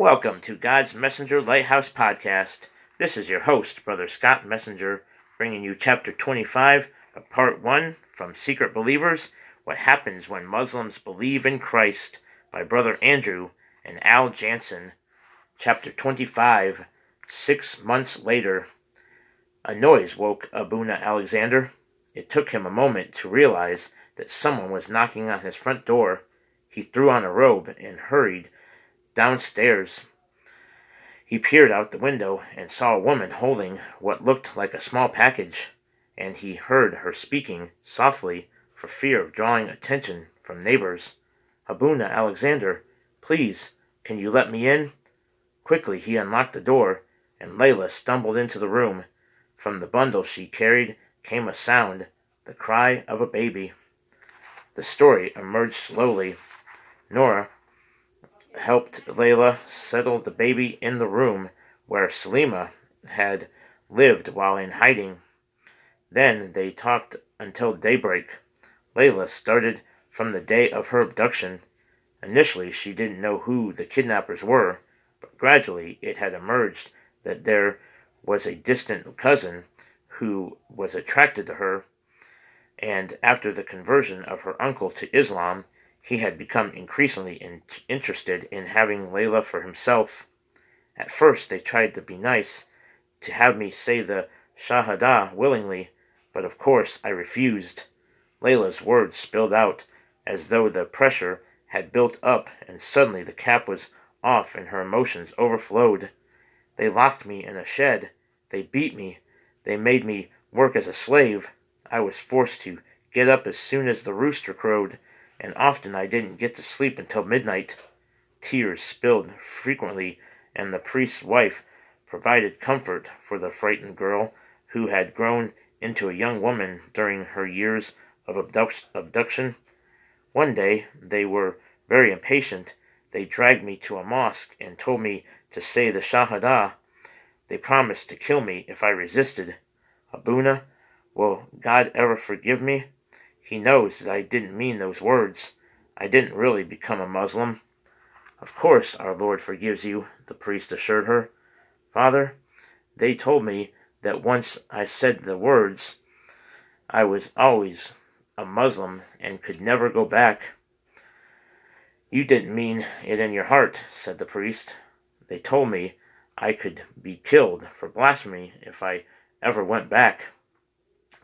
Welcome to God's Messenger Lighthouse Podcast. This is your host, Brother Scott Messenger, bringing you chapter 25 of part 1 from Secret Believers What Happens When Muslims Believe in Christ by Brother Andrew and Al Janssen. Chapter 25 Six Months Later. A noise woke Abuna Alexander. It took him a moment to realize that someone was knocking on his front door. He threw on a robe and hurried downstairs. He peered out the window and saw a woman holding what looked like a small package, and he heard her speaking softly for fear of drawing attention from neighbors. Abuna Alexander, please, can you let me in? Quickly he unlocked the door, and Layla stumbled into the room. From the bundle she carried came a sound, the cry of a baby. The story emerged slowly. Nora helped Layla settle the baby in the room where Salima had lived while in hiding. Then they talked until daybreak. Layla started from the day of her abduction. Initially, she didn't know who the kidnappers were, but gradually it had emerged that there was a distant cousin who was attracted to her, and after the conversion of her uncle to Islam, he had become increasingly in- interested in having Layla for himself. At first they tried to be nice, to have me say the Shahada willingly, but of course I refused. Layla's words spilled out as though the pressure had built up and suddenly the cap was off and her emotions overflowed. They locked me in a shed. They beat me. They made me work as a slave. I was forced to get up as soon as the rooster crowed and often I didn't get to sleep until midnight. Tears spilled frequently, and the priest's wife provided comfort for the frightened girl who had grown into a young woman during her years of abduction. One day they were very impatient. They dragged me to a mosque and told me to say the Shahada. They promised to kill me if I resisted. Abuna, will God ever forgive me? He knows that I didn't mean those words. I didn't really become a Muslim. Of course our Lord forgives you, the priest assured her. Father, they told me that once I said the words, I was always a Muslim and could never go back. You didn't mean it in your heart, said the priest. They told me I could be killed for blasphemy if I ever went back.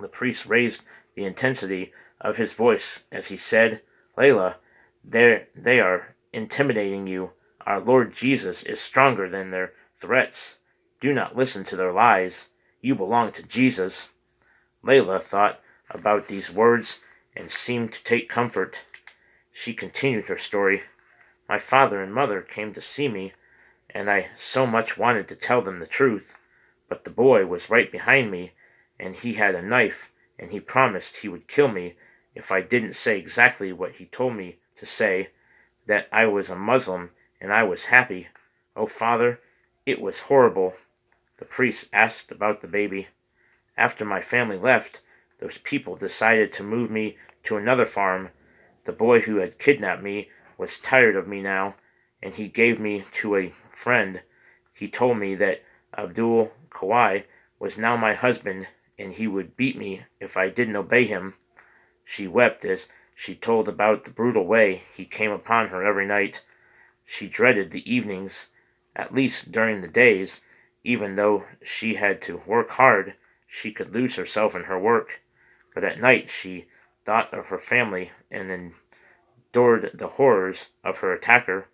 The priest raised the intensity of his voice as he said, Layla, they are intimidating you. Our Lord Jesus is stronger than their threats. Do not listen to their lies. You belong to Jesus. Layla thought about these words and seemed to take comfort. She continued her story. My father and mother came to see me, and I so much wanted to tell them the truth, but the boy was right behind me, and he had a knife, and he promised he would kill me if I didn't say exactly what he told me to say, that I was a Muslim and I was happy. Oh, father, it was horrible. The priest asked about the baby. After my family left, those people decided to move me to another farm. The boy who had kidnapped me was tired of me now, and he gave me to a friend. He told me that Abdul Kawai was now my husband, and he would beat me if I didn't obey him. She wept as she told about the brutal way he came upon her every night. She dreaded the evenings, at least during the days, even though she had to work hard, she could lose herself in her work. But at night she thought of her family and endured the horrors of her attacker.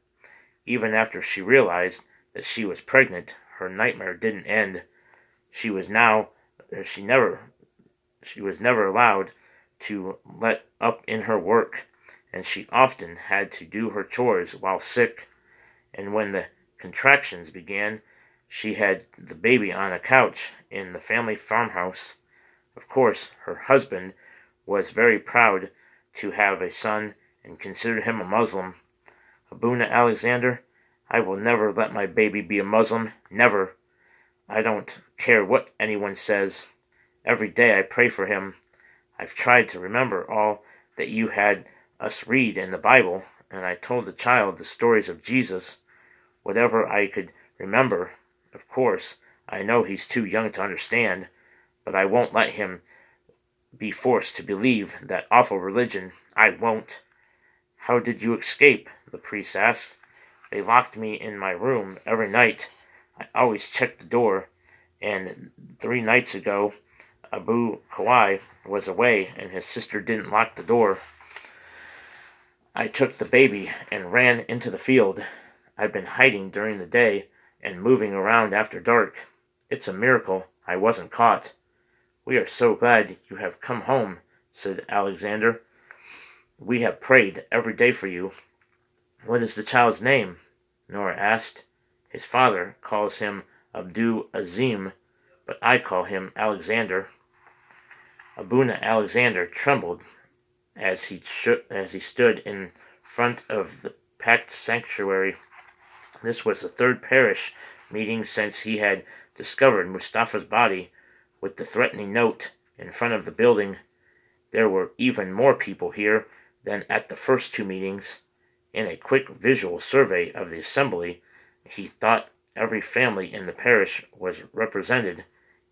Even after she realized that she was pregnant, her nightmare didn't end. She was now she never she was never allowed to let up in her work, and she often had to do her chores while sick. And when the contractions began, she had the baby on a couch in the family farmhouse. Of course, her husband was very proud to have a son and considered him a Muslim. Abuna Alexander, I will never let my baby be a Muslim, never. I don't care what anyone says. Every day I pray for him I've tried to remember all that you had us read in the Bible, and I told the child the stories of Jesus. whatever I could remember. Of course, I know he's too young to understand, but I won't let him be forced to believe that awful religion. I won't. How did you escape? the priest asked. They locked me in my room every night. I always checked the door, and three nights ago, Abu Kawai was away and his sister didn't lock the door. I took the baby and ran into the field. I've been hiding during the day and moving around after dark. It's a miracle I wasn't caught. We are so glad you have come home, said Alexander. We have prayed every day for you. What is the child's name? Nora asked. His father calls him Abdu Azim, but I call him Alexander. Abuna Alexander trembled as he shook, as he stood in front of the packed sanctuary. This was the third parish meeting since he had discovered Mustafa's body with the threatening note in front of the building. There were even more people here than at the first two meetings. In a quick visual survey of the assembly, he thought every family in the parish was represented.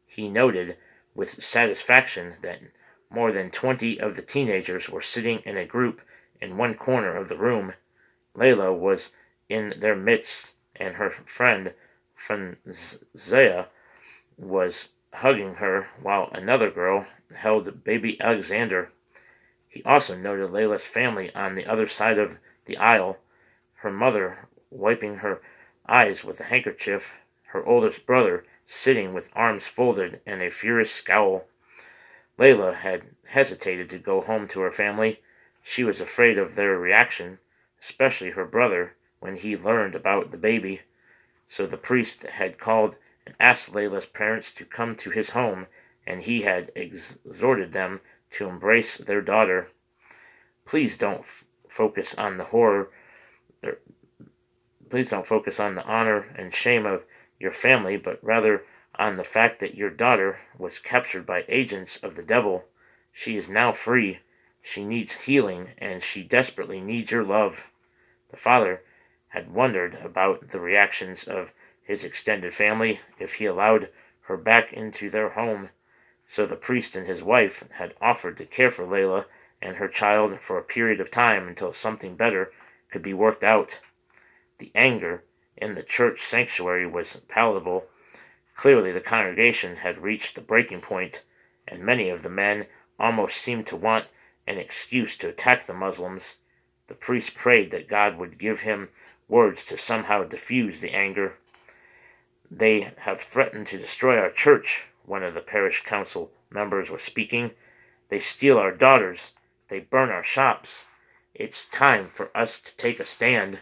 He noted with satisfaction that more than twenty of the teenagers were sitting in a group in one corner of the room. Layla was in their midst, and her friend Fanzaya was hugging her while another girl held baby Alexander. He also noted Layla's family on the other side of the aisle, her mother wiping her eyes with a handkerchief, her oldest brother sitting with arms folded and a furious scowl. Layla had hesitated to go home to her family. She was afraid of their reaction, especially her brother, when he learned about the baby. So the priest had called and asked Layla's parents to come to his home, and he had exhorted them to embrace their daughter. Please don't f- focus on the horror. Er, please don't focus on the honor and shame of your family, but rather on the fact that your daughter was captured by agents of the devil. She is now free. She needs healing, and she desperately needs your love. The father had wondered about the reactions of his extended family if he allowed her back into their home. So the priest and his wife had offered to care for Layla and her child for a period of time until something better could be worked out. The anger in the church sanctuary was palatable. Clearly, the congregation had reached the breaking point, and many of the men almost seemed to want an excuse to attack the Muslims. The priest prayed that God would give him words to somehow diffuse the anger. They have threatened to destroy our church, one of the parish council members was speaking. They steal our daughters. They burn our shops. It's time for us to take a stand.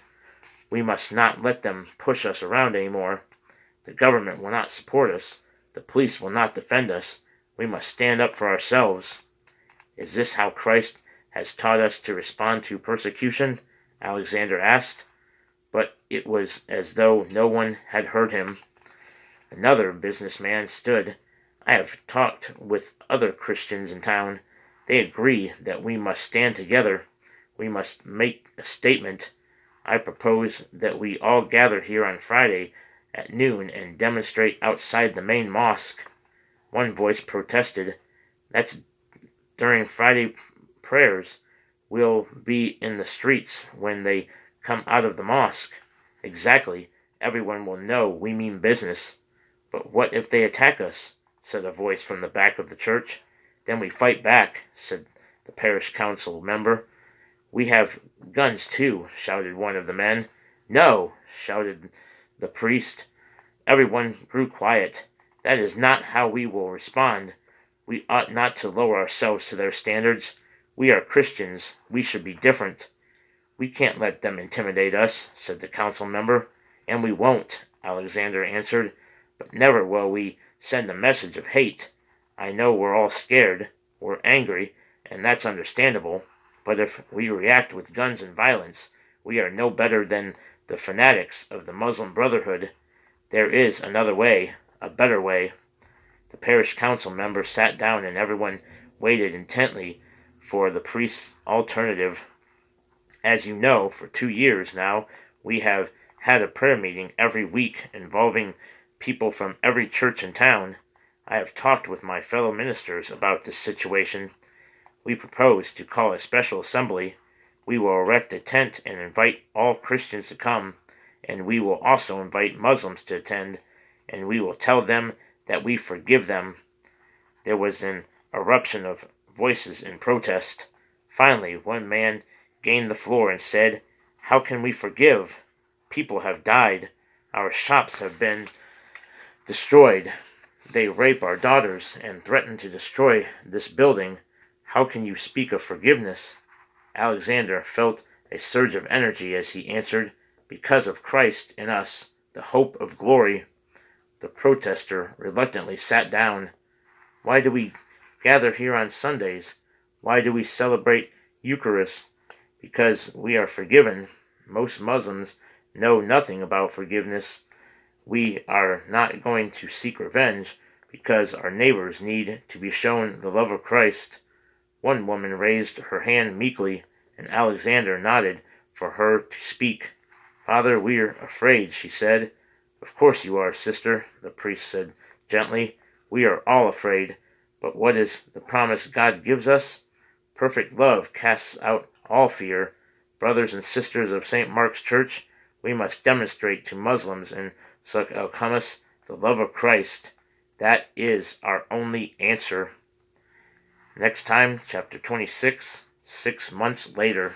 We must not let them push us around anymore. The government will not support us. The police will not defend us. We must stand up for ourselves. Is this how Christ has taught us to respond to persecution? Alexander asked. But it was as though no one had heard him. Another businessman stood. I have talked with other Christians in town. They agree that we must stand together. We must make a statement I propose that we all gather here on Friday at noon and demonstrate outside the main mosque. One voice protested, That's during Friday prayers. We'll be in the streets when they come out of the mosque. Exactly. Everyone will know we mean business. But what if they attack us? said a voice from the back of the church. Then we fight back, said the parish council member. We have guns too, shouted one of the men. No, shouted the priest. Everyone grew quiet. That is not how we will respond. We ought not to lower ourselves to their standards. We are Christians. We should be different. We can't let them intimidate us, said the council member. And we won't, Alexander answered. But never will we send a message of hate. I know we're all scared. We're angry, and that's understandable. But if we react with guns and violence, we are no better than the fanatics of the Muslim Brotherhood. There is another way, a better way. The parish council members sat down and everyone waited intently for the priest's alternative. As you know, for two years now, we have had a prayer meeting every week involving people from every church in town. I have talked with my fellow ministers about this situation. We propose to call a special assembly. We will erect a tent and invite all Christians to come, and we will also invite Muslims to attend, and we will tell them that we forgive them. There was an eruption of voices in protest. Finally, one man gained the floor and said, How can we forgive? People have died. Our shops have been destroyed. They rape our daughters and threaten to destroy this building. How can you speak of forgiveness? Alexander felt a surge of energy as he answered, Because of Christ in us, the hope of glory. The protester reluctantly sat down. Why do we gather here on Sundays? Why do we celebrate Eucharist? Because we are forgiven. Most Muslims know nothing about forgiveness. We are not going to seek revenge because our neighbors need to be shown the love of Christ. One woman raised her hand meekly, and Alexander nodded for her to speak. Father, we're afraid, she said. Of course you are, sister, the priest said gently. We are all afraid. But what is the promise God gives us? Perfect love casts out all fear. Brothers and sisters of St. Mark's Church, we must demonstrate to Muslims in Suk al the love of Christ. That is our only answer. Next time, chapter 26, six months later.